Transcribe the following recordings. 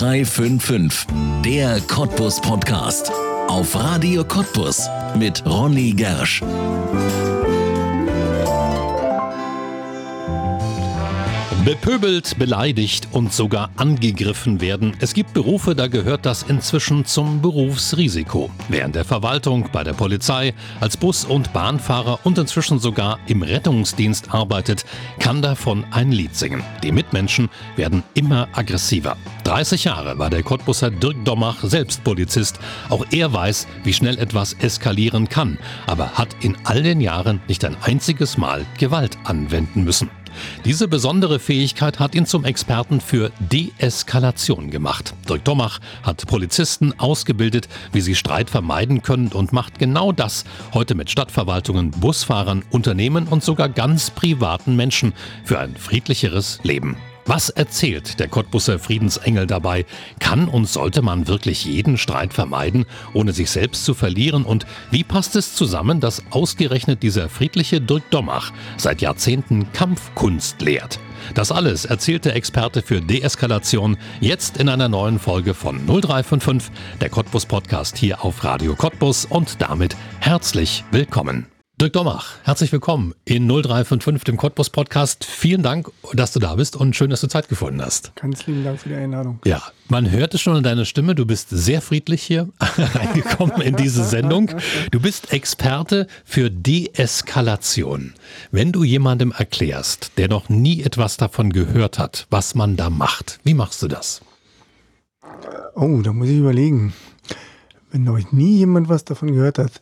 0355, der Cottbus Podcast. Auf Radio Cottbus mit Ronny Gersch. Bepöbelt, beleidigt und sogar angegriffen werden. Es gibt Berufe, da gehört das inzwischen zum Berufsrisiko. Wer in der Verwaltung, bei der Polizei, als Bus- und Bahnfahrer und inzwischen sogar im Rettungsdienst arbeitet, kann davon ein Lied singen. Die Mitmenschen werden immer aggressiver. 30 Jahre war der Cottbusser Dirk Dommach selbst Polizist. Auch er weiß, wie schnell etwas eskalieren kann, aber hat in all den Jahren nicht ein einziges Mal Gewalt anwenden müssen. Diese besondere Fähigkeit hat ihn zum Experten für Deeskalation gemacht. Dirk Domach hat Polizisten ausgebildet, wie sie Streit vermeiden können und macht genau das heute mit Stadtverwaltungen, Busfahrern, Unternehmen und sogar ganz privaten Menschen für ein friedlicheres Leben. Was erzählt der Cottbusser Friedensengel dabei? Kann und sollte man wirklich jeden Streit vermeiden, ohne sich selbst zu verlieren? Und wie passt es zusammen, dass ausgerechnet dieser friedliche Dirk Dommach seit Jahrzehnten Kampfkunst lehrt? Das alles erzählt der Experte für Deeskalation jetzt in einer neuen Folge von 0355, der Cottbus Podcast hier auf Radio Cottbus und damit herzlich willkommen. Dirk Dommach, herzlich willkommen in 0355, dem Cottbus Podcast. Vielen Dank, dass du da bist und schön, dass du Zeit gefunden hast. Ganz lieben Dank für die Einladung. Ja, man hört es schon in deiner Stimme, du bist sehr friedlich hier reingekommen in diese Sendung. Du bist Experte für Deeskalation. Wenn du jemandem erklärst, der noch nie etwas davon gehört hat, was man da macht, wie machst du das? Oh, da muss ich überlegen. Wenn noch nie jemand was davon gehört hat,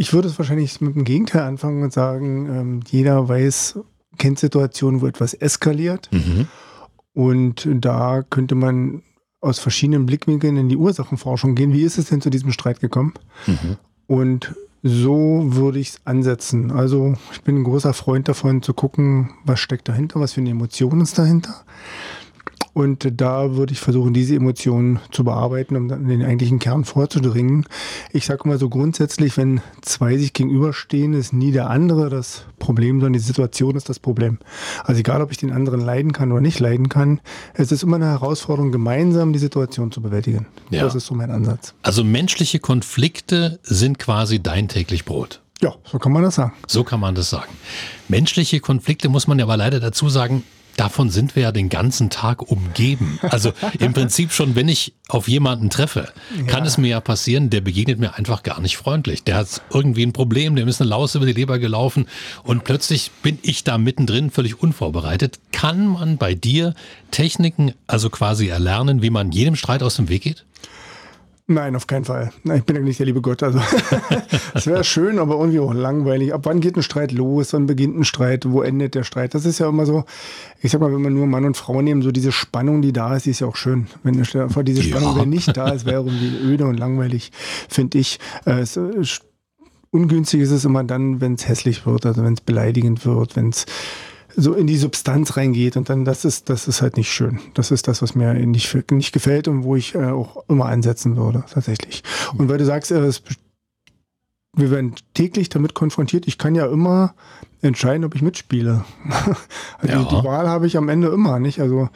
ich würde es wahrscheinlich mit dem Gegenteil anfangen und sagen, ähm, jeder weiß, kennt Situationen, wo etwas eskaliert. Mhm. Und da könnte man aus verschiedenen Blickwinkeln in die Ursachenforschung gehen. Wie ist es denn zu diesem Streit gekommen? Mhm. Und so würde ich es ansetzen. Also ich bin ein großer Freund davon zu gucken, was steckt dahinter, was für eine Emotion ist dahinter. Und da würde ich versuchen, diese Emotionen zu bearbeiten, um dann in den eigentlichen Kern vorzudringen. Ich sage mal so grundsätzlich, wenn zwei sich gegenüberstehen, ist nie der andere das Problem, sondern die Situation ist das Problem. Also egal, ob ich den anderen leiden kann oder nicht leiden kann, es ist immer eine Herausforderung, gemeinsam die Situation zu bewältigen. Ja. Das ist so mein Ansatz. Also menschliche Konflikte sind quasi dein täglich Brot. Ja, so kann man das sagen. So kann man das sagen. Menschliche Konflikte muss man ja aber leider dazu sagen, davon sind wir ja den ganzen Tag umgeben. Also im Prinzip schon, wenn ich auf jemanden treffe, kann ja. es mir ja passieren, der begegnet mir einfach gar nicht freundlich. Der hat irgendwie ein Problem, dem ist eine Laus über die Leber gelaufen und plötzlich bin ich da mittendrin völlig unvorbereitet. Kann man bei dir Techniken also quasi erlernen, wie man jedem Streit aus dem Weg geht? Nein, auf keinen Fall. Nein, ich bin ja nicht der liebe Gott. Also es wäre schön, aber irgendwie auch langweilig. Ab wann geht ein Streit los? Wann beginnt ein Streit? Wo endet der Streit? Das ist ja immer so, ich sag mal, wenn man nur Mann und Frau nehmen, so diese Spannung, die da ist, die ist ja auch schön. Wenn vor diese Spannung, ja. nicht da ist, wäre irgendwie öde und langweilig, finde ich. Äh, es, ungünstig ist es immer dann, wenn es hässlich wird, also wenn es beleidigend wird, wenn es so in die Substanz reingeht und dann das ist das ist halt nicht schön. Das ist das, was mir nicht, nicht gefällt und wo ich äh, auch immer einsetzen würde tatsächlich. Und weil du sagst, äh, es, wir werden täglich damit konfrontiert. Ich kann ja immer entscheiden, ob ich mitspiele. also ja. Die Wahl habe ich am Ende immer, nicht? Also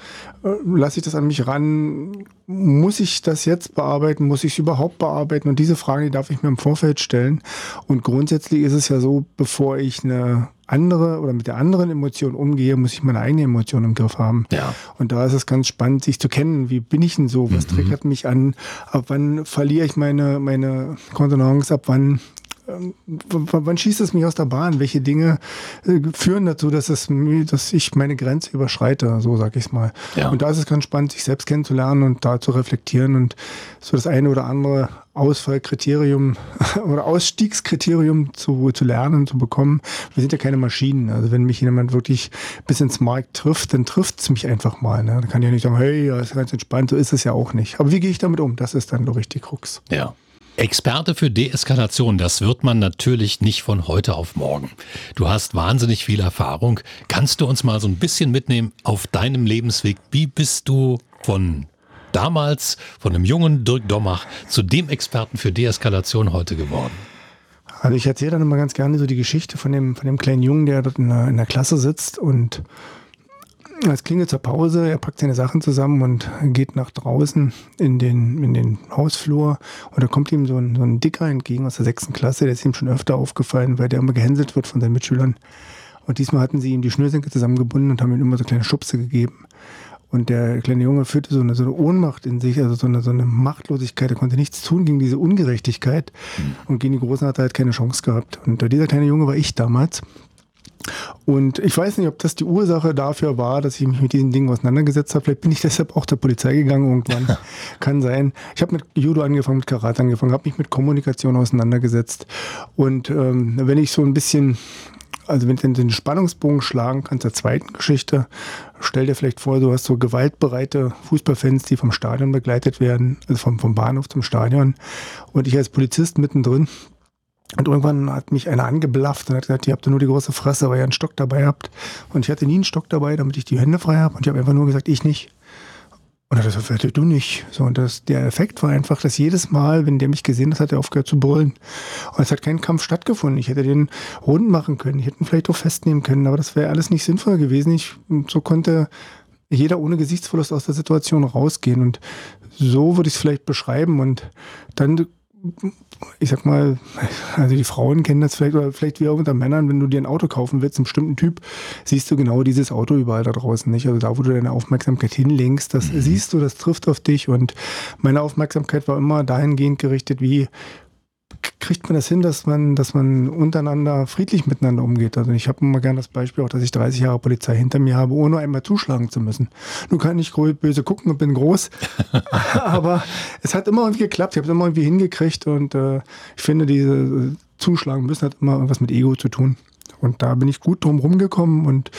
äh, lasse ich das an mich ran? Muss ich das jetzt bearbeiten? Muss ich es überhaupt bearbeiten? Und diese Frage, die darf ich mir im Vorfeld stellen. Und grundsätzlich ist es ja so, bevor ich eine andere oder mit der anderen Emotion umgehe, muss ich meine eigene Emotion im Griff haben. Ja. Und da ist es ganz spannend, sich zu kennen. Wie bin ich denn so? Was mhm. triggert mich an? Ab wann verliere ich meine, meine Kontenance? Ab wann wann schießt es mich aus der Bahn? Welche Dinge äh, führen dazu, dass, es, dass ich meine Grenze überschreite? So sag ich es mal. Ja. Und da ist es ganz spannend, sich selbst kennenzulernen und da zu reflektieren und so das eine oder andere Ausfallkriterium oder Ausstiegskriterium zu, zu lernen, zu bekommen. Wir sind ja keine Maschinen. Also wenn mich jemand wirklich bis ins Markt trifft, dann trifft es mich einfach mal. Ne? Dann kann ich ja nicht sagen, hey, ja, ist ganz entspannt, so ist es ja auch nicht. Aber wie gehe ich damit um? Das ist dann, glaube ich, die Krux. Ja. Experte für Deeskalation, das wird man natürlich nicht von heute auf morgen. Du hast wahnsinnig viel Erfahrung. Kannst du uns mal so ein bisschen mitnehmen auf deinem Lebensweg? Wie bist du von damals, von einem jungen Dirk Dommach, zu dem Experten für Deeskalation heute geworden? Also ich erzähle dann immer ganz gerne so die Geschichte von dem, von dem kleinen Jungen, der dort in der, in der Klasse sitzt und es klingelt zur Pause, er packt seine Sachen zusammen und geht nach draußen in den, in den Hausflur und da kommt ihm so ein, so ein Dicker entgegen aus der sechsten Klasse, der ist ihm schon öfter aufgefallen, weil der immer gehänselt wird von seinen Mitschülern. Und diesmal hatten sie ihm die Schnürsenkel zusammengebunden und haben ihm immer so kleine Schubse gegeben. Und der kleine Junge führte so eine, so eine Ohnmacht in sich, also so eine, so eine Machtlosigkeit. Er konnte nichts tun gegen diese Ungerechtigkeit. Mhm. Und gegen die Großen hat er halt keine Chance gehabt. Und dieser kleine Junge war ich damals. Und ich weiß nicht, ob das die Ursache dafür war, dass ich mich mit diesen Dingen auseinandergesetzt habe. Vielleicht bin ich deshalb auch der Polizei gegangen irgendwann. Kann sein. Ich habe mit Judo angefangen, mit Karate angefangen, habe mich mit Kommunikation auseinandergesetzt. Und ähm, wenn ich so ein bisschen also wenn du den Spannungsbogen schlagen kannst der zweiten Geschichte, stell dir vielleicht vor, du hast so gewaltbereite Fußballfans, die vom Stadion begleitet werden, also vom, vom Bahnhof zum Stadion und ich als Polizist mittendrin und irgendwann hat mich einer angeblafft und hat gesagt, ihr habt nur die große Fresse, weil ihr einen Stock dabei habt. Und ich hatte nie einen Stock dabei, damit ich die Hände frei habe. Und ich habe einfach nur gesagt, ich nicht. Und er hat gesagt, du nicht. So, und das, der Effekt war einfach, dass jedes Mal, wenn der mich gesehen hat, hat er aufgehört zu brüllen. Und es hat kein Kampf stattgefunden. Ich hätte den rund machen können. Ich hätte ihn vielleicht auch festnehmen können, aber das wäre alles nicht sinnvoll gewesen. Ich, so konnte jeder ohne Gesichtsverlust aus der Situation rausgehen. Und so würde ich es vielleicht beschreiben. Und dann ich sag mal, also die Frauen kennen das vielleicht, oder vielleicht wie auch unter Männern, wenn du dir ein Auto kaufen willst, einen bestimmten Typ, siehst du genau dieses Auto überall da draußen, nicht? Also da, wo du deine Aufmerksamkeit hinlenkst, das mhm. siehst du, das trifft auf dich und meine Aufmerksamkeit war immer dahingehend gerichtet, wie kriegt man das hin, dass man, dass man untereinander friedlich miteinander umgeht. Also ich habe immer gerne das Beispiel auch, dass ich 30 Jahre Polizei hinter mir habe, ohne einmal zuschlagen zu müssen. Nun kann ich böse gucken und bin groß, aber es hat immer irgendwie geklappt. Ich habe es immer irgendwie hingekriegt und äh, ich finde, diese Zuschlagen müssen hat immer irgendwas mit Ego zu tun. Und da bin ich gut drum rumgekommen und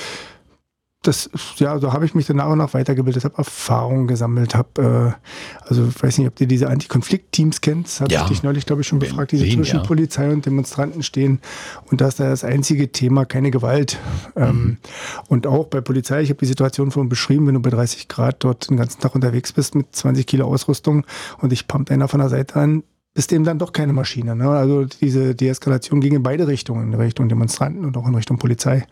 das, ja, so habe ich mich dann nach und nach weitergebildet, habe Erfahrungen gesammelt, habe, äh, also ich weiß nicht, ob ihr diese Antikonfliktteams kennt, hatte ja. ich dich neulich, glaube ich, schon befragt, diese zwischen ja. Polizei und Demonstranten stehen und da ist da das einzige Thema keine Gewalt. Ähm, mhm. Ähm, und auch bei Polizei, ich habe die Situation vorhin beschrieben, wenn du bei 30 Grad dort den ganzen Tag unterwegs bist mit 20 Kilo Ausrüstung und ich pumpt einer von der Seite an, ist eben dann doch keine Maschine. Ne? Also diese Deeskalation ging in beide Richtungen, in Richtung Demonstranten und auch in Richtung Polizei.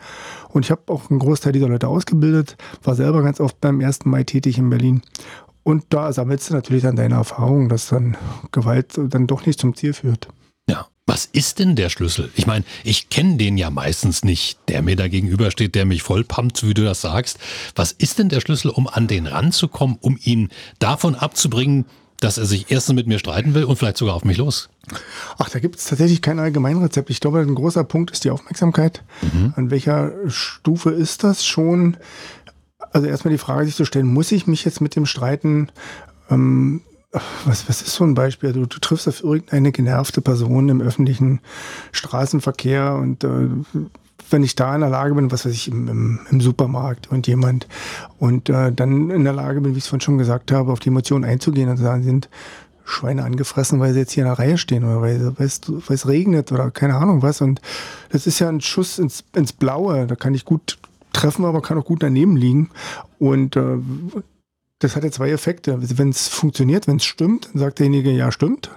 Und ich habe auch einen Großteil dieser Leute ausgebildet, war selber ganz oft beim 1. Mai tätig in Berlin. Und da sammelst du natürlich dann deine Erfahrung, dass dann Gewalt dann doch nicht zum Ziel führt. Ja. Was ist denn der Schlüssel? Ich meine, ich kenne den ja meistens nicht, der mir da gegenübersteht, der mich vollpumpt, wie du das sagst. Was ist denn der Schlüssel, um an den ranzukommen, um ihn davon abzubringen, dass er sich erstens mit mir streiten will und vielleicht sogar auf mich los. Ach, da gibt es tatsächlich kein Allgemeinrezept. Ich glaube, ein großer Punkt ist die Aufmerksamkeit. Mhm. An welcher Stufe ist das schon? Also erstmal die Frage sich zu stellen, muss ich mich jetzt mit dem streiten? Ähm, was, was ist so ein Beispiel? Du, du triffst auf irgendeine genervte Person im öffentlichen Straßenverkehr und äh, wenn ich da in der Lage bin, was weiß ich, im, im, im Supermarkt und jemand und äh, dann in der Lage bin, wie ich es vorhin schon gesagt habe, auf die Emotionen einzugehen und zu sagen, sind Schweine angefressen, weil sie jetzt hier in der Reihe stehen oder weil, weil, es, weil es regnet oder keine Ahnung was. Und das ist ja ein Schuss ins, ins Blaue. Da kann ich gut treffen, aber kann auch gut daneben liegen. Und äh, das hat ja zwei Effekte. Wenn es funktioniert, wenn es stimmt, dann sagt derjenige, ja, stimmt.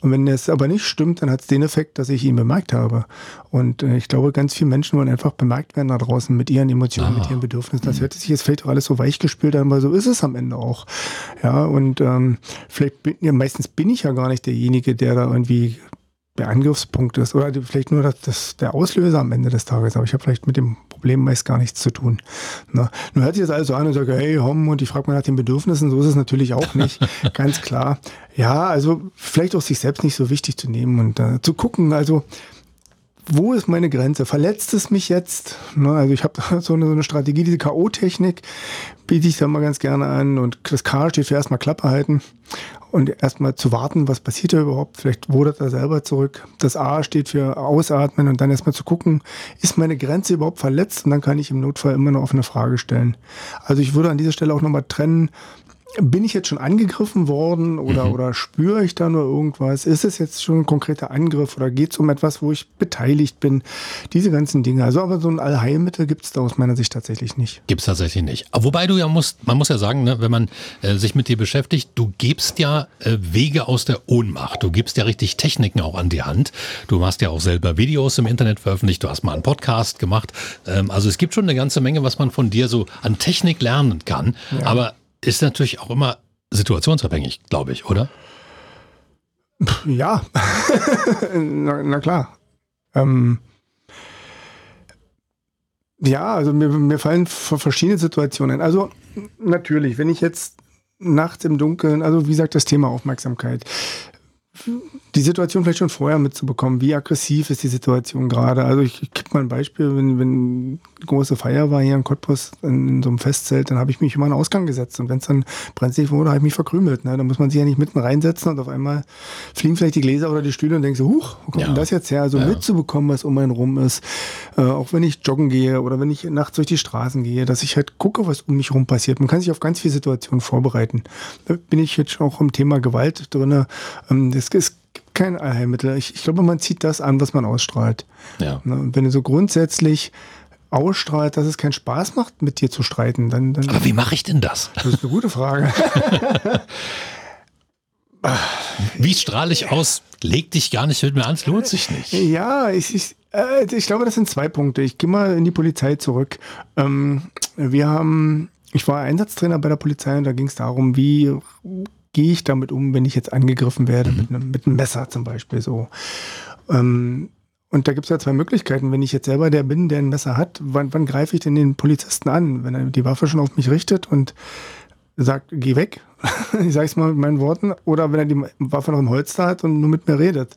Und wenn es aber nicht stimmt, dann hat es den Effekt, dass ich ihn bemerkt habe. Und äh, ich glaube, ganz viele Menschen wollen einfach bemerkt werden da draußen mit ihren Emotionen, ah. mit ihren Bedürfnissen. Das mhm. hört sich jetzt vielleicht auch alles so weichgespült an, aber so ist es am Ende auch. Ja, und ähm, vielleicht bin, ja, meistens bin ich ja gar nicht derjenige, der da irgendwie der Angriffspunkt ist oder vielleicht nur das, das, der Auslöser am Ende des Tages, aber ich habe vielleicht mit dem Problem meist gar nichts zu tun. Ne? Nun hört sich das alles so an und sage, hey, Hom, und ich frage mal nach den Bedürfnissen, so ist es natürlich auch nicht, ganz klar. Ja, also vielleicht auch sich selbst nicht so wichtig zu nehmen und äh, zu gucken, also wo ist meine Grenze? Verletzt es mich jetzt? Ne, also ich habe so eine, Strategie, diese K.O.-Technik biete ich da mal ganz gerne an und das K steht für erstmal Klappe halten und erstmal zu warten, was passiert da überhaupt. Vielleicht wurde er selber zurück. Das A steht für Ausatmen und dann erstmal zu gucken, ist meine Grenze überhaupt verletzt? Und dann kann ich im Notfall immer eine Frage stellen. Also ich würde an dieser Stelle auch nochmal trennen, bin ich jetzt schon angegriffen worden oder, mhm. oder spüre ich da nur irgendwas? Ist es jetzt schon ein konkreter Angriff oder geht es um etwas, wo ich beteiligt bin? Diese ganzen Dinge. Also aber so ein Allheilmittel gibt es da aus meiner Sicht tatsächlich nicht. Gibt es tatsächlich nicht. Wobei du ja musst, man muss ja sagen, ne, wenn man äh, sich mit dir beschäftigt, du gibst ja äh, Wege aus der Ohnmacht. Du gibst ja richtig Techniken auch an die Hand. Du hast ja auch selber Videos im Internet veröffentlicht, du hast mal einen Podcast gemacht. Ähm, also es gibt schon eine ganze Menge, was man von dir so an Technik lernen kann. Ja. Aber ist natürlich auch immer situationsabhängig, glaube ich, oder? Ja, na, na, klar. Ähm, ja, also mir, mir fallen verschiedene Situationen. Also natürlich, wenn ich jetzt nachts im Dunkeln, also wie gesagt, das Thema Aufmerksamkeit die Situation vielleicht schon vorher mitzubekommen. Wie aggressiv ist die Situation gerade? Also ich, ich gebe mal ein Beispiel, wenn, wenn eine große Feier war hier in Cottbus in, in so einem Festzelt, dann habe ich mich immer an den Ausgang gesetzt und wenn es dann brenzlig wurde, habe ich mich verkrümelt. Ne? Da muss man sich ja nicht mitten reinsetzen und auf einmal fliegen vielleicht die Gläser oder die Stühle und denkst so, huch, wo kommt ja. denn das jetzt her? Also ja. mitzubekommen, was um einen rum ist, äh, auch wenn ich joggen gehe oder wenn ich nachts durch die Straßen gehe, dass ich halt gucke, was um mich rum passiert. Man kann sich auf ganz viele Situationen vorbereiten. Da bin ich jetzt auch im Thema Gewalt drin. Ähm, das ist kein Allheilmittel. Ich, ich, glaube, man zieht das an, was man ausstrahlt. Ja. Ne, und wenn du so grundsätzlich ausstrahlt, dass es keinen Spaß macht, mit dir zu streiten, dann. dann Aber wie mache ich denn das? Das ist eine gute Frage. wie strahle ich aus? Leg dich gar nicht mit mir an, es lohnt sich nicht. Ja, ich, ich, äh, ich glaube, das sind zwei Punkte. Ich gehe mal in die Polizei zurück. Ähm, wir haben, ich war Einsatztrainer bei der Polizei und da ging es darum, wie gehe ich damit um, wenn ich jetzt angegriffen werde, mhm. mit, einem, mit einem Messer zum Beispiel so. Ähm, und da gibt es ja zwei Möglichkeiten. Wenn ich jetzt selber der bin, der ein Messer hat, wann, wann greife ich denn den Polizisten an? Wenn er die Waffe schon auf mich richtet und sagt, geh weg, ich sage es mal mit meinen Worten, oder wenn er die Waffe noch im Holster hat und nur mit mir redet.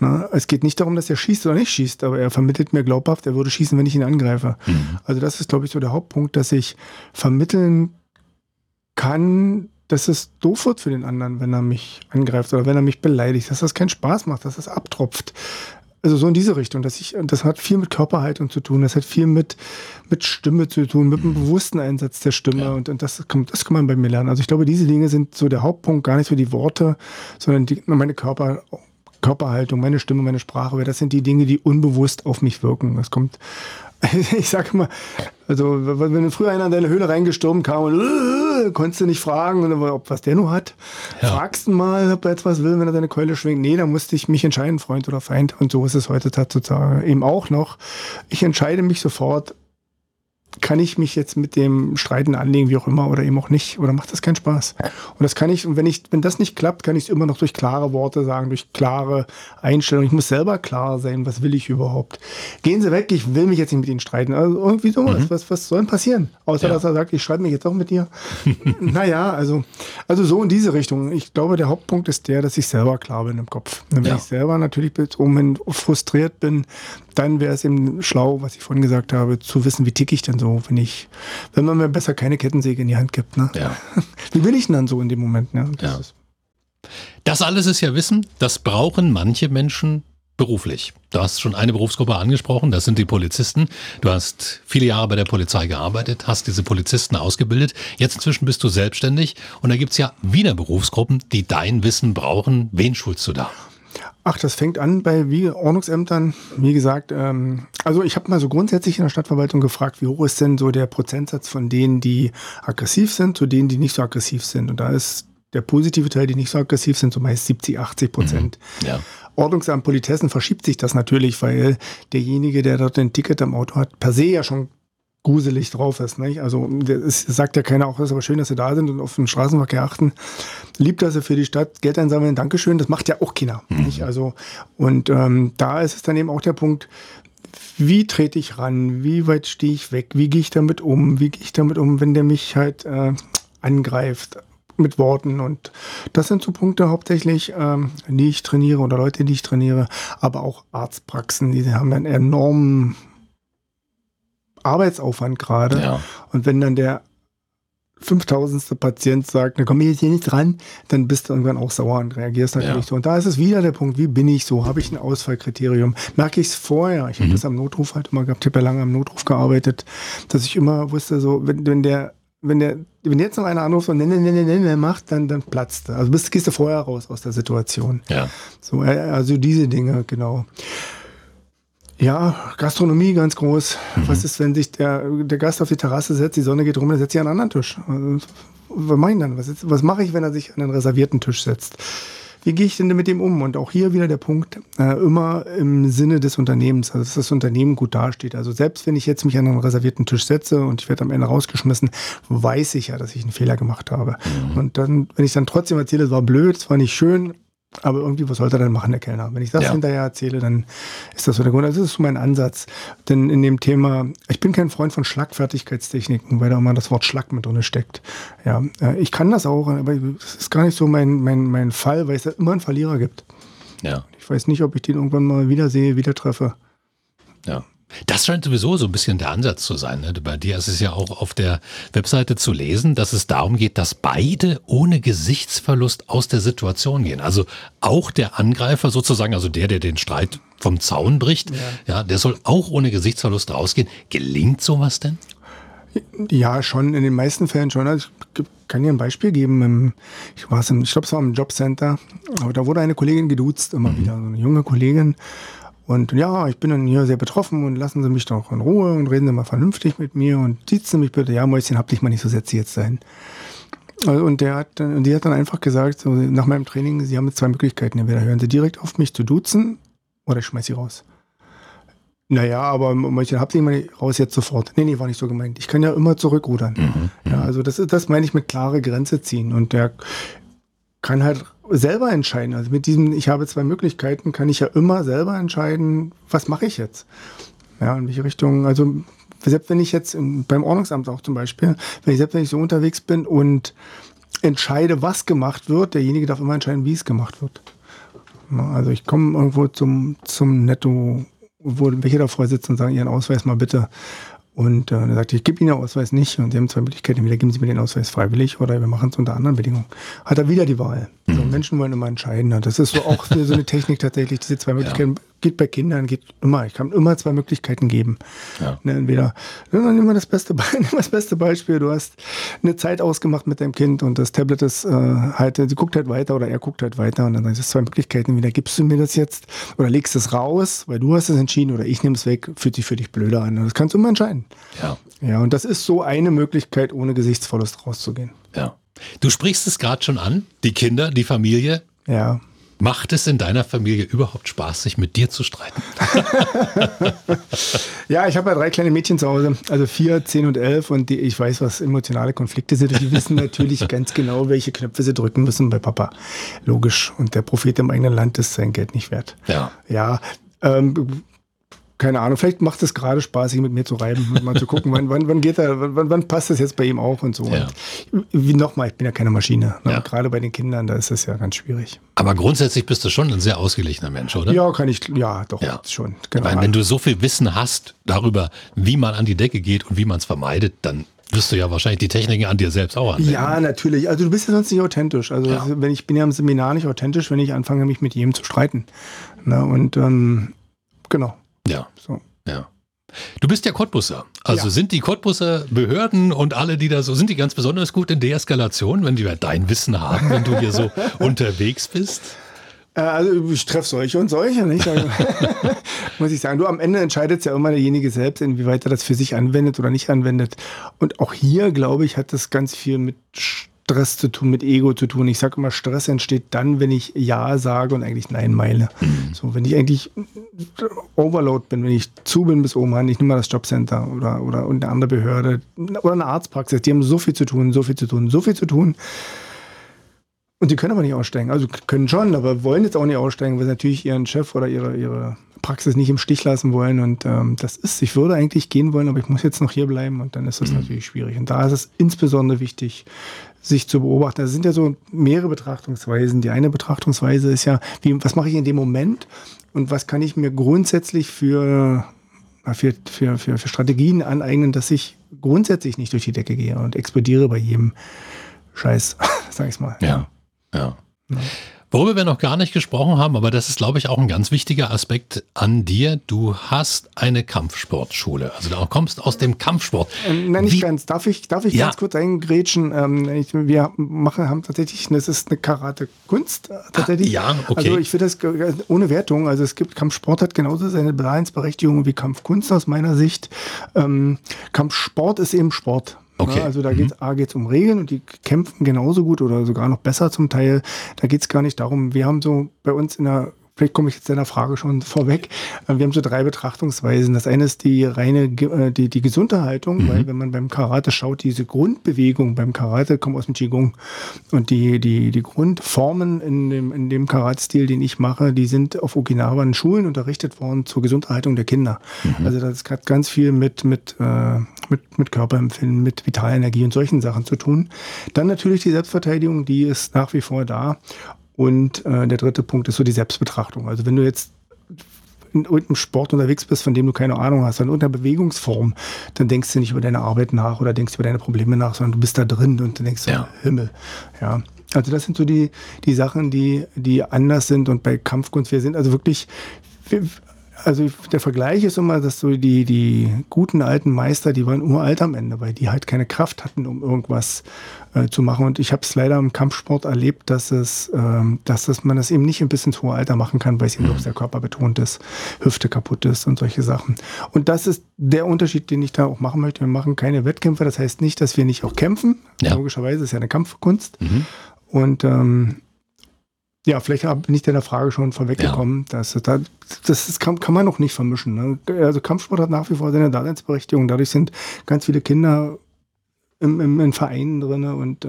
Na, es geht nicht darum, dass er schießt oder nicht schießt, aber er vermittelt mir glaubhaft, er würde schießen, wenn ich ihn angreife. Mhm. Also das ist, glaube ich, so der Hauptpunkt, dass ich vermitteln kann, dass es doof wird für den anderen, wenn er mich angreift oder wenn er mich beleidigt, dass das keinen Spaß macht, dass das abtropft. Also so in diese Richtung, dass ich, das hat viel mit Körperhaltung zu tun, das hat viel mit, mit Stimme zu tun, mit dem bewussten Einsatz der Stimme ja. und, und das, kann, das kann man bei mir lernen. Also ich glaube, diese Dinge sind so der Hauptpunkt, gar nicht so die Worte, sondern die, meine Körper, Körperhaltung, meine Stimme, meine Sprache, weil das sind die Dinge, die unbewusst auf mich wirken. Das kommt ich sage mal, also wenn früher einer in deine Höhle reingestürmt kam und konntest du nicht fragen, ob was der nur hat. Ja. Fragst du mal, ob er etwas will, wenn er seine Keule schwingt. Nee, da musste ich mich entscheiden, Freund oder Feind. Und so ist es heute tatsächlich eben auch noch. Ich entscheide mich sofort, kann ich mich jetzt mit dem Streiten anlegen, wie auch immer, oder eben auch nicht, oder macht das keinen Spaß? Und das kann ich, und wenn ich, wenn das nicht klappt, kann ich es immer noch durch klare Worte sagen, durch klare Einstellungen. Ich muss selber klar sein, was will ich überhaupt? Gehen Sie weg, ich will mich jetzt nicht mit Ihnen streiten. Also irgendwie sowas, mhm. was, was soll denn passieren? Außer, ja. dass er sagt, ich streite mich jetzt auch mit dir. naja, also, also so in diese Richtung. Ich glaube, der Hauptpunkt ist der, dass ich selber klar bin im Kopf. Wenn ja. ich selber natürlich oben frustriert bin, dann wäre es eben schlau, was ich vorhin gesagt habe, zu wissen, wie tick ich denn so, wenn ich, wenn man mir besser keine Kettensäge in die Hand gibt. Ne? Ja. Wie bin ich denn dann so in dem Moment? Ne? Das, ja. das alles ist ja Wissen, das brauchen manche Menschen beruflich. Du hast schon eine Berufsgruppe angesprochen, das sind die Polizisten. Du hast viele Jahre bei der Polizei gearbeitet, hast diese Polizisten ausgebildet. Jetzt inzwischen bist du selbstständig und da gibt es ja wieder Berufsgruppen, die dein Wissen brauchen. Wen schulst du da? Ach, das fängt an bei wie Ordnungsämtern. Wie gesagt, ähm, also ich habe mal so grundsätzlich in der Stadtverwaltung gefragt, wie hoch ist denn so der Prozentsatz von denen, die aggressiv sind, zu denen, die nicht so aggressiv sind. Und da ist der positive Teil, die nicht so aggressiv sind, so meist 70, 80 Prozent. Mhm, ja. Ordnungsamt Politessen verschiebt sich das natürlich, weil derjenige, der dort ein Ticket am Auto hat, per se ja schon gruselig drauf ist. Nicht? Also es sagt ja keiner auch, es ist aber schön, dass sie da sind und auf den Straßenverkehr achten. Liebt, dass sie für die Stadt Geld einsammeln, Dankeschön, das macht ja auch keiner. Mhm. Nicht? Also, und ähm, da ist es dann eben auch der Punkt, wie trete ich ran, wie weit stehe ich weg, wie gehe ich damit um, wie gehe ich damit um, wenn der mich halt äh, angreift mit Worten und das sind so Punkte hauptsächlich, ähm, die ich trainiere oder Leute, die ich trainiere, aber auch Arztpraxen, die haben einen enormen Arbeitsaufwand gerade. Ja. Und wenn dann der 5000. Patient sagt, na komm ich jetzt hier nicht dran, dann bist du irgendwann auch sauer und reagierst natürlich ja. so. Und da ist es wieder der Punkt, wie bin ich so? Habe ich ein Ausfallkriterium? Merke ich es vorher? Ich mhm. habe das am Notruf halt immer gehabt, ich habe ja lange am Notruf gearbeitet, dass ich immer wusste, so, wenn, wenn der wenn der, wenn jetzt noch einer anruft und ne, ne, ne, ne, ne, macht, dann, dann platzt er. Also bist, gehst du vorher raus aus der Situation. Ja. So, äh, also diese Dinge, genau. Ja, Gastronomie ganz groß. Mhm. Was ist, wenn sich der, der Gast auf die Terrasse setzt, die Sonne geht rum, dann setzt sich an einen anderen Tisch. Also, was mache ich dann? Was, was mache ich, wenn er sich an einen reservierten Tisch setzt? wie gehe ich denn mit dem um? Und auch hier wieder der Punkt, äh, immer im Sinne des Unternehmens, also dass das Unternehmen gut dasteht. Also selbst wenn ich jetzt mich an einen reservierten Tisch setze und ich werde am Ende rausgeschmissen, weiß ich ja, dass ich einen Fehler gemacht habe. Mhm. Und dann, wenn ich dann trotzdem erzähle, es war blöd, es war nicht schön, aber irgendwie, was sollte er denn machen, der Kellner? Wenn ich das ja. hinterher erzähle, dann ist das so der Grund. Also das ist so mein Ansatz. Denn in dem Thema, ich bin kein Freund von Schlagfertigkeitstechniken, weil da immer das Wort Schlag mit drin steckt. Ja, äh, ich kann das auch, aber es ist gar nicht so mein, mein, mein Fall, weil es da immer einen Verlierer gibt. Ja. Ich weiß nicht, ob ich den irgendwann mal wiedersehe, wieder treffe. Ja. Das scheint sowieso so ein bisschen der Ansatz zu sein. Ne? Bei dir ist es ja auch auf der Webseite zu lesen, dass es darum geht, dass beide ohne Gesichtsverlust aus der Situation gehen. Also auch der Angreifer sozusagen, also der, der den Streit vom Zaun bricht, ja, ja der soll auch ohne Gesichtsverlust rausgehen. Gelingt sowas denn? Ja, schon, in den meisten Fällen schon. Also ich kann dir ein Beispiel geben. Ich, ich glaube, es war im Jobcenter. Aber da wurde eine Kollegin geduzt, immer mhm. wieder, so eine junge Kollegin. Und ja, ich bin dann hier sehr betroffen und lassen Sie mich doch in Ruhe und reden Sie mal vernünftig mit mir und sieht Sie mich bitte. Ja, Mäuschen, hab dich mal nicht so setz jetzt sein. Also, und der hat, und die hat dann einfach gesagt, so nach meinem Training, Sie haben jetzt zwei Möglichkeiten. Entweder hören Sie direkt auf mich zu duzen oder ich schmeiß Sie raus. Naja, aber Mäuschen, hab dich mal raus jetzt sofort. Nee, nee, war nicht so gemeint. Ich kann ja immer zurückrudern. Mhm, ja, mhm. also das, das meine ich mit klare Grenze ziehen. Und der kann halt selber entscheiden. Also mit diesem, ich habe zwei Möglichkeiten, kann ich ja immer selber entscheiden, was mache ich jetzt. Ja, in welche Richtung, also selbst wenn ich jetzt beim Ordnungsamt auch zum Beispiel, wenn ich selbst wenn ich so unterwegs bin und entscheide, was gemacht wird, derjenige darf immer entscheiden, wie es gemacht wird. Also ich komme irgendwo zum, zum Netto, wo welche davor sitzen und sagen, Ihren Ausweis mal bitte. Und äh, er sagte, ich gebe Ihnen den Ausweis nicht. Und Sie haben zwei Möglichkeiten. Entweder geben Sie mir den Ausweis freiwillig oder wir machen es unter anderen Bedingungen. Hat er wieder die Wahl. Mhm. So, Menschen wollen immer entscheiden. Das ist so auch so eine Technik tatsächlich, diese zwei Möglichkeiten. Geht bei Kindern, geht immer. Ich kann immer zwei Möglichkeiten geben. Ja. Ne, entweder, dann nimm mal das beste, nimm das beste Beispiel. Du hast eine Zeit ausgemacht mit deinem Kind und das Tablet ist äh, halt, sie guckt halt weiter oder er guckt halt weiter und dann sind es zwei Möglichkeiten. Entweder gibst du mir das jetzt oder legst es raus, weil du hast es entschieden oder ich nehme es weg, fühlt sich für dich blöder an. Das kannst du immer entscheiden. Ja. Ja, und das ist so eine Möglichkeit, ohne Gesichtsverlust rauszugehen. Ja. Du sprichst es gerade schon an, die Kinder, die Familie. Ja. Macht es in deiner Familie überhaupt Spaß, sich mit dir zu streiten? ja, ich habe ja drei kleine Mädchen zu Hause, also vier, zehn und elf. Und die, ich weiß, was emotionale Konflikte sind. die wissen natürlich ganz genau, welche Knöpfe sie drücken müssen bei Papa. Logisch. Und der Prophet im eigenen Land ist sein Geld nicht wert. Ja. Ja. Ähm, keine Ahnung, vielleicht macht es gerade Spaß, sich mit mir zu reiben und mal zu gucken, wann, wann, wann geht er, wann, wann passt das jetzt bei ihm auch und so. Ja. Und wie nochmal, ich bin ja keine Maschine. Ne? Ja. Gerade bei den Kindern, da ist das ja ganz schwierig. Aber grundsätzlich bist du schon ein sehr ausgeglichener Mensch, oder? Ja, kann ich, ja, doch, ja. schon. Genau. Meine, wenn du so viel Wissen hast darüber, wie man an die Decke geht und wie man es vermeidet, dann wirst du ja wahrscheinlich die Techniken an dir selbst auch anwenden. Ja, natürlich. Also du bist ja sonst nicht authentisch. Also ja. wenn ich bin ja im Seminar nicht authentisch, wenn ich anfange, mich mit jedem zu streiten. Na, und ähm, genau. Ja. So. Ja. Du bist ja Cottbusser. Also ja. sind die Cottbusser Behörden und alle, die da so, sind die ganz besonders gut in Deeskalation, wenn die dein Wissen haben, wenn du hier so unterwegs bist? Äh, also ich treffe solche und solche, nicht? Also, muss ich sagen. Du, am Ende entscheidet ja immer derjenige selbst, inwieweit er das für sich anwendet oder nicht anwendet. Und auch hier, glaube ich, hat das ganz viel mit Stress zu tun, mit Ego zu tun. Ich sage immer, Stress entsteht dann, wenn ich Ja sage und eigentlich Nein meile. Mhm. So, wenn ich eigentlich Overload bin, wenn ich zu bin bis oben an, ich nehme mal das Jobcenter oder, oder eine andere Behörde oder eine Arztpraxis, die haben so viel zu tun, so viel zu tun, so viel zu tun. Und die können aber nicht aussteigen. Also können schon, aber wollen jetzt auch nicht aussteigen, weil sie natürlich ihren Chef oder ihre, ihre Praxis nicht im Stich lassen wollen. Und ähm, das ist, ich würde eigentlich gehen wollen, aber ich muss jetzt noch hier bleiben und dann ist das mhm. natürlich schwierig. Und da ist es insbesondere wichtig, sich zu beobachten. Das sind ja so mehrere Betrachtungsweisen. Die eine Betrachtungsweise ist ja, wie, was mache ich in dem Moment und was kann ich mir grundsätzlich für, für, für, für, für Strategien aneignen, dass ich grundsätzlich nicht durch die Decke gehe und explodiere bei jedem Scheiß, sag ich mal. Ja, ja. ja. Worüber wir noch gar nicht gesprochen haben, aber das ist, glaube ich, auch ein ganz wichtiger Aspekt an dir. Du hast eine Kampfsportschule. Also du kommst aus dem Kampfsport. Ähm, nein, nicht Wie? ganz. Darf ich, darf ich ja. ganz kurz eingrätschen? Ähm, ich, wir machen, haben tatsächlich, das ist eine Karate-Kunst äh, tatsächlich. Ah, ja, okay. Also ich finde das ohne Wertung. Also es gibt, Kampfsport hat genauso seine Daseinsberechtigung wie Kampfkunst aus meiner Sicht. Ähm, Kampfsport ist eben Sport. Okay. Ja, also da geht es mhm. um Regeln und die kämpfen genauso gut oder sogar noch besser zum Teil. Da geht es gar nicht darum, wir haben so bei uns in der vielleicht komme ich jetzt deiner Frage schon vorweg. Äh, wir haben so drei Betrachtungsweisen. Das eine ist die reine äh, die, die Gesunderhaltung, mhm. weil wenn man beim Karate schaut, diese Grundbewegung beim Karate kommt aus dem Qigong. Und die, die, die Grundformen in dem, in dem Karate-Stil, den ich mache, die sind auf Okinawa Schulen unterrichtet worden zur Gesunderhaltung der Kinder. Mhm. Also das hat ganz viel mit, mit, äh, mit, mit Körperempfinden, mit Vitalenergie und solchen Sachen zu tun. Dann natürlich die Selbstverteidigung, die ist nach wie vor da. Und äh, der dritte Punkt ist so die Selbstbetrachtung. Also wenn du jetzt in irgendeinem Sport unterwegs bist, von dem du keine Ahnung hast, in irgendeiner Bewegungsform, dann denkst du nicht über deine Arbeit nach oder denkst über deine Probleme nach, sondern du bist da drin und denkst ja. Himmel. Ja. Also das sind so die, die Sachen, die, die anders sind und bei Kampfkunst, wir sind also wirklich, wir, also der Vergleich ist immer, dass so die, die guten alten Meister, die waren uralt am Ende, weil die halt keine Kraft hatten, um irgendwas äh, zu machen. Und ich habe es leider im Kampfsport erlebt, dass es, ähm, dass es, man das eben nicht ein bisschen zu hohem Alter machen kann, weil es eben doch sehr körperbetont ist, Hüfte kaputt ist und solche Sachen. Und das ist der Unterschied, den ich da auch machen möchte. Wir machen keine Wettkämpfe. Das heißt nicht, dass wir nicht auch kämpfen. Ja. Logischerweise ist ja eine Kampfkunst. Mhm. Und ähm, ja, vielleicht bin ich deiner Frage schon vorweggekommen. Ja. Das, das, das kann, kann, man noch nicht vermischen. Ne? Also Kampfsport hat nach wie vor seine Daseinsberechtigung. Dadurch sind ganz viele Kinder im, im, in Vereinen drin und äh,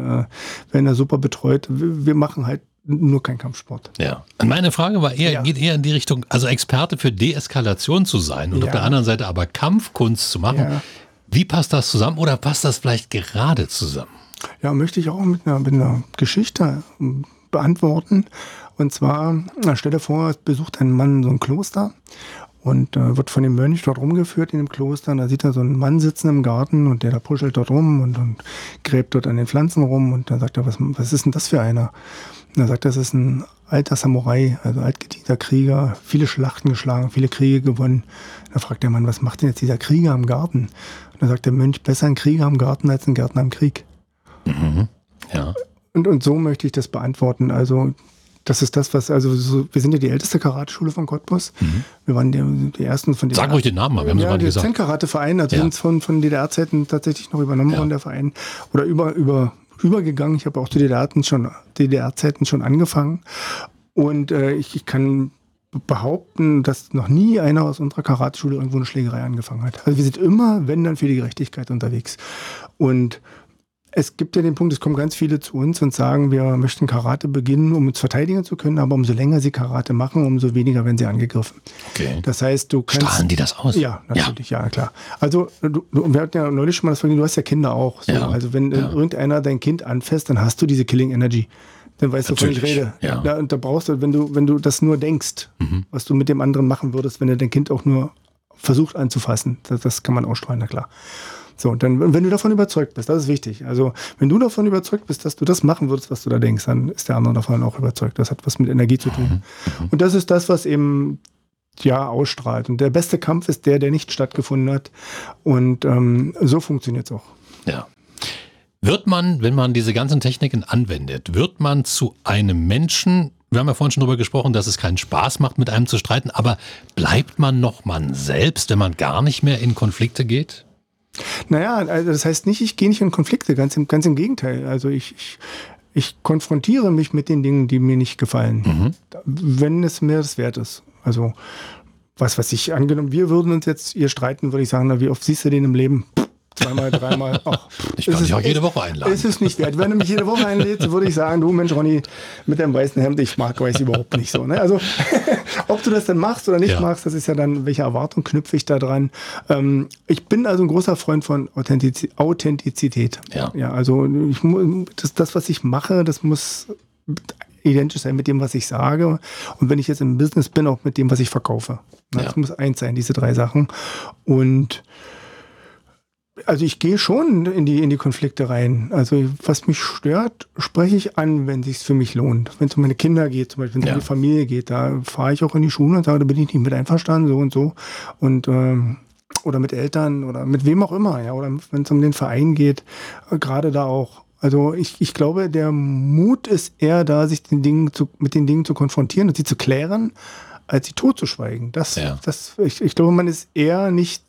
werden da super betreut. Wir, wir, machen halt nur keinen Kampfsport. Ja. Meine Frage war eher, ja. geht eher in die Richtung, also Experte für Deeskalation zu sein und ja. auf der anderen Seite aber Kampfkunst zu machen. Wie passt das zusammen oder passt das vielleicht gerade zusammen? Ja, möchte ich auch mit einer, mit einer Geschichte beantworten. Und zwar, stell dir vor, besucht ein Mann so ein Kloster und äh, wird von dem Mönch dort rumgeführt in dem Kloster. Und da sieht er so einen Mann sitzen im Garten und der da puschelt dort rum und, und gräbt dort an den Pflanzen rum. Und dann sagt er, was, was ist denn das für einer? Und er sagt, das ist ein alter Samurai, also altgedienter Krieger, viele Schlachten geschlagen, viele Kriege gewonnen. Da fragt der Mann, was macht denn jetzt dieser Krieger im Garten? Und dann sagt der Mönch, besser ein Krieger im Garten als ein Gärtner im Krieg. Mhm. Ja. Und, und so möchte ich das beantworten. Also das ist das, was, also so, wir sind ja die älteste Karateschule von Cottbus. Mhm. Wir waren die, die, ersten von den. Sag ruhig den Namen mal, wir haben ja, der Zen-Karate-Verein, also ja. sind von, von DDR-Zeiten tatsächlich noch übernommen worden, ja. der Verein. Oder über, über, übergegangen. Ich habe auch zu DDR-Zeiten schon, DDR schon angefangen. Und äh, ich, ich kann behaupten, dass noch nie einer aus unserer Karateschule irgendwo eine Schlägerei angefangen hat. Also wir sind immer, wenn dann, für die Gerechtigkeit unterwegs. Und es gibt ja den Punkt, es kommen ganz viele zu uns und sagen, wir möchten Karate beginnen, um uns verteidigen zu können, aber umso länger sie Karate machen, umso weniger werden sie angegriffen. Okay. Das heißt, du kannst. Strahlen die das aus? Ja, natürlich, ja, ja klar. Also, du, wir hatten ja neulich schon mal das Vergnügen, du hast ja Kinder auch. So. Ja. Also, wenn ja. irgendeiner dein Kind anfasst, dann hast du diese Killing Energy. Dann weißt natürlich. du, wovon ich rede. Ja. Da, und da brauchst du, wenn du, wenn du das nur denkst, mhm. was du mit dem anderen machen würdest, wenn er dein Kind auch nur versucht anzufassen, das, das kann man ausstrahlen, na klar. So, und dann, wenn du davon überzeugt bist, das ist wichtig. Also, wenn du davon überzeugt bist, dass du das machen würdest, was du da denkst, dann ist der andere davon auch überzeugt. Das hat was mit Energie zu tun. Mhm. Und das ist das, was eben ja ausstrahlt. Und der beste Kampf ist der, der nicht stattgefunden hat. Und ähm, so funktioniert es auch. Ja. Wird man, wenn man diese ganzen Techniken anwendet, wird man zu einem Menschen, wir haben ja vorhin schon darüber gesprochen, dass es keinen Spaß macht, mit einem zu streiten, aber bleibt man noch man selbst, wenn man gar nicht mehr in Konflikte geht? Naja, also das heißt nicht, ich gehe nicht in Konflikte, ganz im, ganz im Gegenteil. Also ich, ich, ich konfrontiere mich mit den Dingen, die mir nicht gefallen, mhm. wenn es mir das wert ist. Also was weiß ich, angenommen, wir würden uns jetzt hier streiten, würde ich sagen, na, wie oft siehst du den im Leben? Zweimal, dreimal. Ach, ich kann dich auch jede Woche einladen. Ist es nicht wert. Wenn du mich jede Woche einlädst, würde ich sagen, du Mensch, Ronny, mit deinem weißen Hemd, ich mag weiß überhaupt nicht so. Ne? Also, ob du das dann machst oder nicht ja. machst, das ist ja dann, welche Erwartung knüpfe ich da dran. Ähm, ich bin also ein großer Freund von Authentiz Authentizität. Ja. ja also, ich, das, das, was ich mache, das muss identisch sein mit dem, was ich sage. Und wenn ich jetzt im Business bin, auch mit dem, was ich verkaufe. Das ja. muss eins sein, diese drei Sachen. Und also ich gehe schon in die, in die Konflikte rein. Also was mich stört, spreche ich an, wenn es sich für mich lohnt. Wenn es um meine Kinder geht, zum Beispiel wenn es ja. um die Familie geht, da fahre ich auch in die Schule und sage, da bin ich nicht mit einverstanden, so und so. Und ähm, oder mit Eltern oder mit wem auch immer, ja, oder wenn es um den Verein geht, äh, gerade da auch. Also ich, ich glaube, der Mut ist eher da, sich den Dingen zu, mit den Dingen zu konfrontieren und sie zu klären, als sie totzuschweigen. Das, ja. das, ich, ich glaube, man ist eher nicht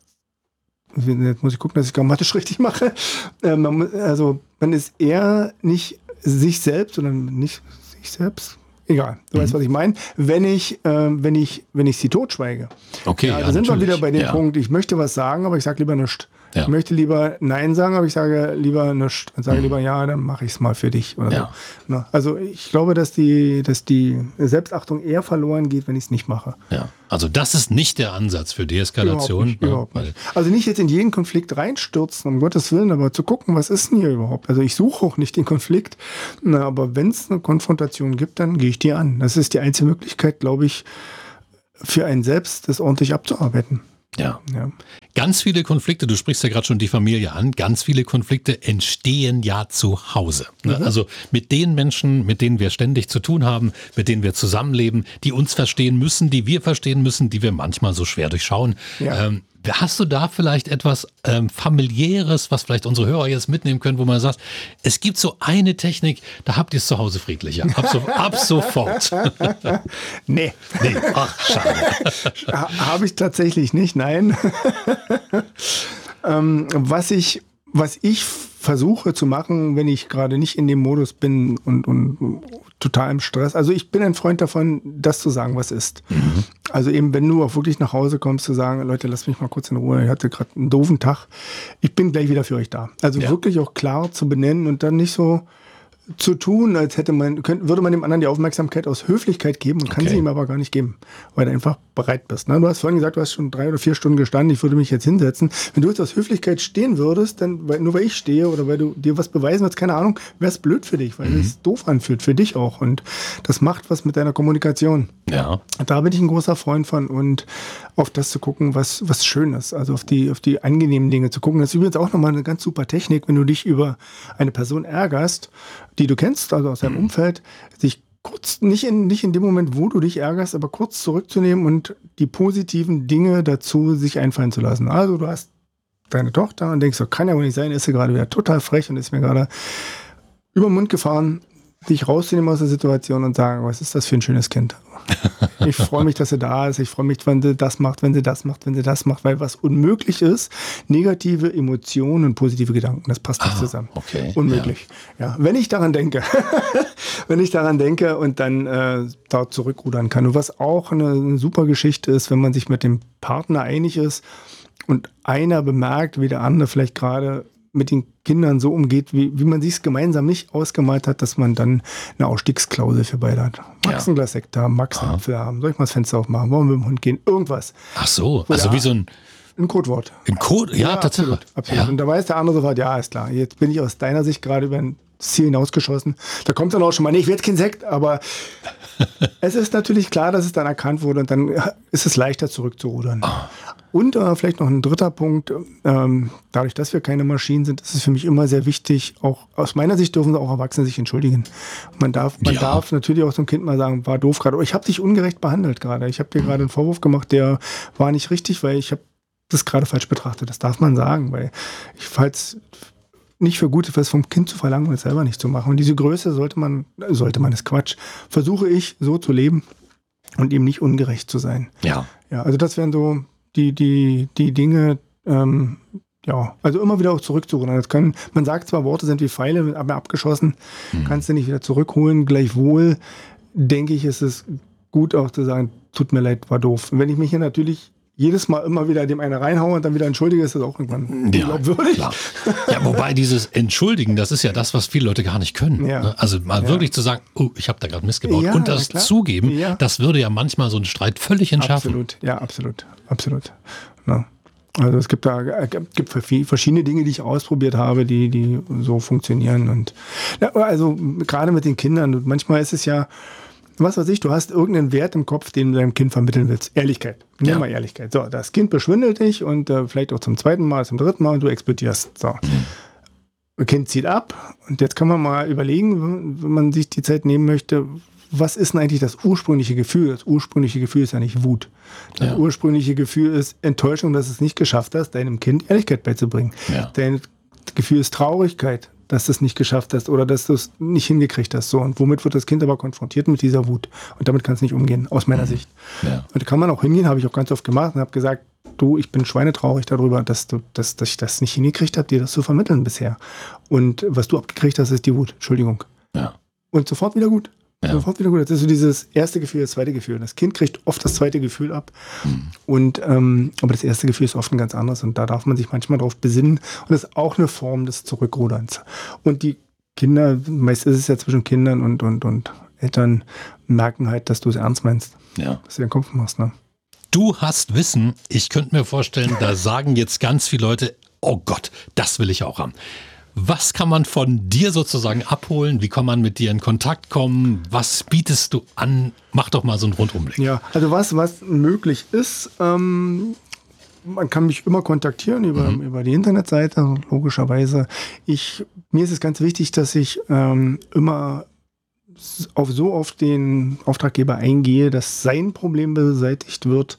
Jetzt muss ich gucken, dass ich grammatisch richtig mache. Äh, man, also man ist eher nicht sich selbst, sondern nicht sich selbst. Egal, du mhm. weißt, was ich meine. Wenn ich, äh, wenn ich, wenn ich sie totschweige. Okay. Ja, ja, da sind wir wieder bei dem ja. Punkt, ich möchte was sagen, aber ich sage lieber nichts. Ja. Ich möchte lieber Nein sagen, aber ich sage lieber nichts. Sage mhm. lieber Ja, dann mache ich es mal für dich. Ja. so. Ne? Also ich glaube, dass die, dass die Selbstachtung eher verloren geht, wenn ich es nicht mache. Ja. Also das ist nicht der Ansatz für Deeskalation. Überhaupt nicht, überhaupt nicht. Also nicht jetzt in jeden Konflikt reinstürzen, um Gottes Willen, aber zu gucken, was ist denn hier überhaupt? Also ich suche auch nicht den Konflikt, na, aber wenn es eine Konfrontation gibt, dann gehe ich die an. Das ist die einzige Möglichkeit, glaube ich, für einen selbst, das ordentlich abzuarbeiten. Ja. ja. Ganz viele Konflikte, du sprichst ja gerade schon die Familie an, ganz viele Konflikte entstehen ja zu Hause. Ne? Mhm. Also mit den Menschen, mit denen wir ständig zu tun haben, mit denen wir zusammenleben, die uns verstehen müssen, die wir verstehen müssen, die wir manchmal so schwer durchschauen. Ja. Ähm, Hast du da vielleicht etwas ähm, familiäres, was vielleicht unsere Hörer jetzt mitnehmen können, wo man sagt, es gibt so eine Technik, da habt ihr es zu Hause friedlicher. Ab, so, ab sofort. nee. Nee, ach, schade. Habe ich tatsächlich nicht, nein. ähm, was ich, was ich versuche zu machen, wenn ich gerade nicht in dem Modus bin und, und total im Stress. Also ich bin ein Freund davon, das zu sagen, was ist. Mhm. Also eben, wenn du auch wirklich nach Hause kommst, zu sagen, Leute, lasst mich mal kurz in Ruhe, ich hatte gerade einen doofen Tag. Ich bin gleich wieder für euch da. Also ja. wirklich auch klar zu benennen und dann nicht so, zu tun, als hätte man, könnte, würde man dem anderen die Aufmerksamkeit aus Höflichkeit geben und kann sie ihm aber gar nicht geben, weil du einfach bereit bist. Ne? Du hast vorhin gesagt, du hast schon drei oder vier Stunden gestanden, ich würde mich jetzt hinsetzen. Wenn du jetzt aus Höflichkeit stehen würdest, dann, weil, nur weil ich stehe oder weil du dir was beweisen willst, keine Ahnung, wäre es blöd für dich, weil mhm. es doof anfühlt, für dich auch. Und das macht was mit deiner Kommunikation. Ja. Da bin ich ein großer Freund von und auf das zu gucken, was, was schön ist. Also auf die, auf die angenehmen Dinge zu gucken. Das ist übrigens auch nochmal eine ganz super Technik, wenn du dich über eine Person ärgerst, die du kennst, also aus deinem mhm. Umfeld, sich kurz, nicht in, nicht in dem Moment, wo du dich ärgerst, aber kurz zurückzunehmen und die positiven Dinge dazu sich einfallen zu lassen. Also du hast deine Tochter und denkst, so kann ja wohl nicht sein, ist sie gerade wieder total frech und ist mir gerade über den Mund gefahren, dich rauszunehmen aus der Situation und sagen, was ist das für ein schönes Kind? Ich freue mich, dass sie da ist. Ich freue mich, wenn sie das macht, wenn sie das macht, wenn sie das macht, weil was unmöglich ist, negative Emotionen und positive Gedanken, das passt nicht ah, zusammen. Okay. Unmöglich. Ja. ja. wenn ich daran denke, wenn ich daran denke und dann äh, dort zurückrudern kann. Und was auch eine, eine super Geschichte ist, wenn man sich mit dem Partner einig ist und einer bemerkt, wie der andere vielleicht gerade mit den Kindern so umgeht, wie, wie man sich es gemeinsam nicht ausgemalt hat, dass man dann eine Ausstiegsklausel für beide hat. Max ja. ein Glas Sekt haben, Max einen Apfel haben, soll ich mal das Fenster aufmachen, wollen wir mit dem Hund gehen, irgendwas. Ach so, also wie so ein... Ein Codewort. Ein Code, ja, ja tatsächlich. Absolut. absolut. Ja. Und da weiß der andere sofort, ja, ist klar, jetzt bin ich aus deiner Sicht gerade über ein Ziel hinausgeschossen. Da kommt dann auch schon mal, nee, ich werde kein Sekt, aber es ist natürlich klar, dass es dann erkannt wurde und dann ist es leichter zurückzurudern. Oh. Und äh, vielleicht noch ein dritter Punkt, ähm, dadurch, dass wir keine Maschinen sind, ist es für mich immer sehr wichtig, auch aus meiner Sicht dürfen auch Erwachsene sich entschuldigen. Man darf, man ja. darf natürlich auch zum Kind mal sagen, war doof gerade, ich habe dich ungerecht behandelt gerade. Ich habe dir gerade einen Vorwurf gemacht, der war nicht richtig, weil ich habe das gerade falsch betrachtet. Das darf man sagen, weil ich falls nicht für gut ist, vom Kind zu verlangen und es selber nicht zu machen. Und diese Größe sollte man, sollte man, ist Quatsch, versuche ich so zu leben und ihm nicht ungerecht zu sein. Ja. Ja, also das wären so die, die, die Dinge, ähm, ja, also immer wieder auch zurückzurudern. Das können, man sagt zwar, Worte sind wie Pfeile, aber abgeschossen, mhm. kannst du nicht wieder zurückholen. Gleichwohl denke ich, ist es gut auch zu sagen, tut mir leid, war doof. Und wenn ich mich hier natürlich jedes Mal immer wieder dem einen reinhaue und dann wieder entschuldige, ist das auch irgendwann ja, unglaubwürdig. Klar. Ja, wobei dieses Entschuldigen, das ist ja das, was viele Leute gar nicht können. Ja. Ne? Also mal ja. wirklich zu sagen, oh, ich habe da gerade missgebaut ja, und das zugeben, das würde ja manchmal so einen Streit völlig entschärfen. Absolut, ja, absolut, absolut. Ja. Also es gibt da äh, gibt verschiedene Dinge, die ich ausprobiert habe, die, die so funktionieren. Und also gerade mit den Kindern, manchmal ist es ja, was weiß ich, du hast irgendeinen Wert im Kopf, den du deinem Kind vermitteln willst. Ehrlichkeit. Nimm Ja. mal Ehrlichkeit. So, das Kind beschwindelt dich und äh, vielleicht auch zum zweiten Mal, zum dritten Mal und du explodierst. So. Das Kind zieht ab und jetzt kann man mal überlegen, wenn man sich die Zeit nehmen möchte, was ist denn eigentlich das ursprüngliche Gefühl? Das ursprüngliche Gefühl ist ja nicht Wut. Das Ja. ursprüngliche Gefühl ist Enttäuschung, dass es nicht geschafft hast, deinem Kind Ehrlichkeit beizubringen. Ja. Dein Gefühl ist Traurigkeit, dass du es nicht geschafft hast oder dass du es nicht hingekriegt hast. So, und womit wird das Kind aber konfrontiert mit dieser Wut? Und damit kann es nicht umgehen, aus meiner Sicht. Ja. Und da kann man auch hingehen, habe ich auch ganz oft gemacht und habe gesagt, du, ich bin schweinetraurig darüber, dass, du, dass, dass ich das nicht hingekriegt habe, dir das zu vermitteln bisher. Und was du abgekriegt hast, ist die Wut. Entschuldigung. Ja. Und sofort wieder gut. Ja. Sofort wieder gut. Das ist so dieses erste Gefühl, das zweite Gefühl. Das Kind kriegt oft das zweite Gefühl ab. Und ähm, aber das erste Gefühl ist oft ein ganz anderes und da darf man sich manchmal drauf besinnen. Und das ist auch eine Form des Zurückruderns. Und die Kinder, meist ist es ja zwischen Kindern und, und, und Eltern, merken halt, dass du es ernst meinst, ja. dass du den Kopf machst. Ne? Du hast Wissen, ich könnte mir vorstellen, da sagen jetzt ganz viele Leute, oh Gott, das will ich auch haben. Was kann man von dir sozusagen abholen? Wie kann man mit dir in Kontakt kommen? Was bietest du an? Mach doch mal so einen Rundumblick. Ja, also was, was möglich ist, ähm, man kann mich immer kontaktieren über, über die Internetseite, logischerweise. Ich, mir ist es ganz wichtig, dass ich ähm, immer auf so auf den Auftraggeber eingehe, dass sein Problem beseitigt wird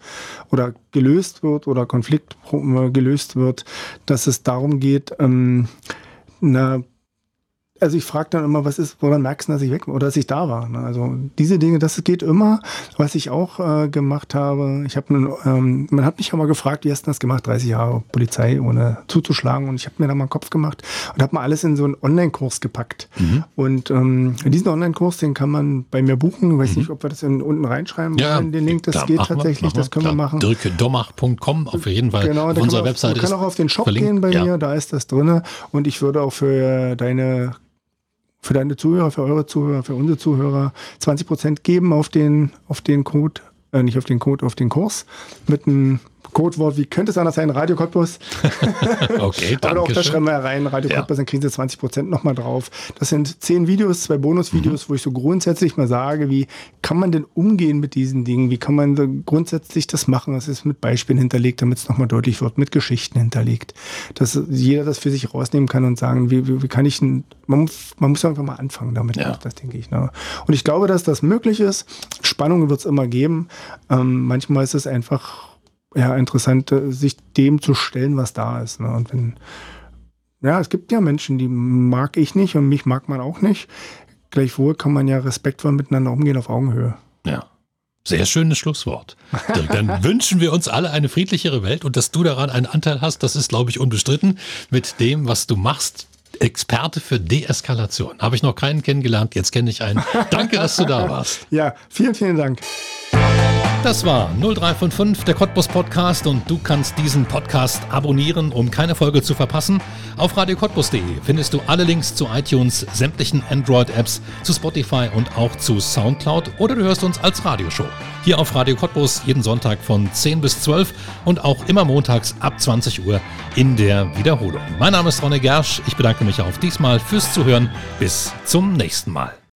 oder gelöst wird oder Konflikt äh, gelöst wird, dass es darum geht, ähm, na, also ich frage dann immer, was ist, woran merkst du, dass ich weg oder dass ich da war? Ne? Also diese Dinge, das geht immer. Was ich auch äh, gemacht habe, ich habe, ähm, man hat mich auch mal gefragt, wie hast du das gemacht? 30 Jahre Polizei, ohne zuzuschlagen. Und ich habe mir da mal einen Kopf gemacht und habe mal alles in so einen Online-Kurs gepackt. Und ähm, diesen Online-Kurs, den kann man bei mir buchen. Ich weiß nicht, ob wir das in, unten reinschreiben wollen, den Link. Das klar, geht wir, tatsächlich, machen das können wir klar. machen. Dirkedomach.com auf jeden Fall Genau, auf da unserer Webseite Man kann auch auf den Shop verlinkt. gehen bei ja. mir, da ist das drin. Und ich würde auch für deine, für deine Zuhörer, für eure Zuhörer, für unsere Zuhörer. 20% geben auf den, auf den Code, äh, nicht auf den Code, auf den Kurs mit einem Codewort, wie könnte es anders sein, Radio Cottbus. Okay, Aber auch danke da schreiben wir rein, Radio Ja. Cottbus, dann kriegen Sie 20% nochmal drauf. Das sind zehn Videos, zwei Mhm. Bonusvideos, wo ich so grundsätzlich mal sage, wie kann man denn umgehen mit diesen Dingen? Wie kann man so grundsätzlich das machen? Das ist mit Beispielen hinterlegt, damit es nochmal deutlich wird, mit Geschichten hinterlegt. Dass jeder das für sich rausnehmen kann und sagen, wie, wie, wie kann ich, ein, man, muss- man muss einfach mal anfangen damit, Ja. das denke ich. Ne? Und ich glaube, dass das möglich ist. Spannungen wird es immer geben. Ähm, manchmal ist es einfach ja, interessant, äh, sich dem zu stellen, was da ist. Ne? Und wenn, ja, es gibt ja Menschen, die mag ich nicht und mich mag man auch nicht. Gleichwohl kann man ja respektvoll miteinander umgehen auf Augenhöhe. Ja. Sehr schönes Schlusswort. Dann wünschen wir uns alle eine friedlichere Welt und dass du daran einen Anteil hast, das ist, glaube ich, unbestritten mit dem, was du machst. Experte für Deeskalation. Habe ich noch keinen kennengelernt, jetzt kenne ich einen. Danke, dass du da warst. Ja, vielen, vielen Dank. Das war 0355, der Cottbus Podcast und du kannst diesen Podcast abonnieren, um keine Folge zu verpassen. Auf radiocottbus.de findest du alle Links zu iTunes, sämtlichen Android-Apps, zu Spotify und auch zu Soundcloud oder du hörst uns als Radioshow. Hier auf Radio Cottbus jeden Sonntag von 10 bis 12 und auch immer montags ab 20 Uhr in der Wiederholung. Mein Name ist Ronne Gersch, ich bedanke mich auch diesmal fürs Zuhören. Bis zum nächsten Mal.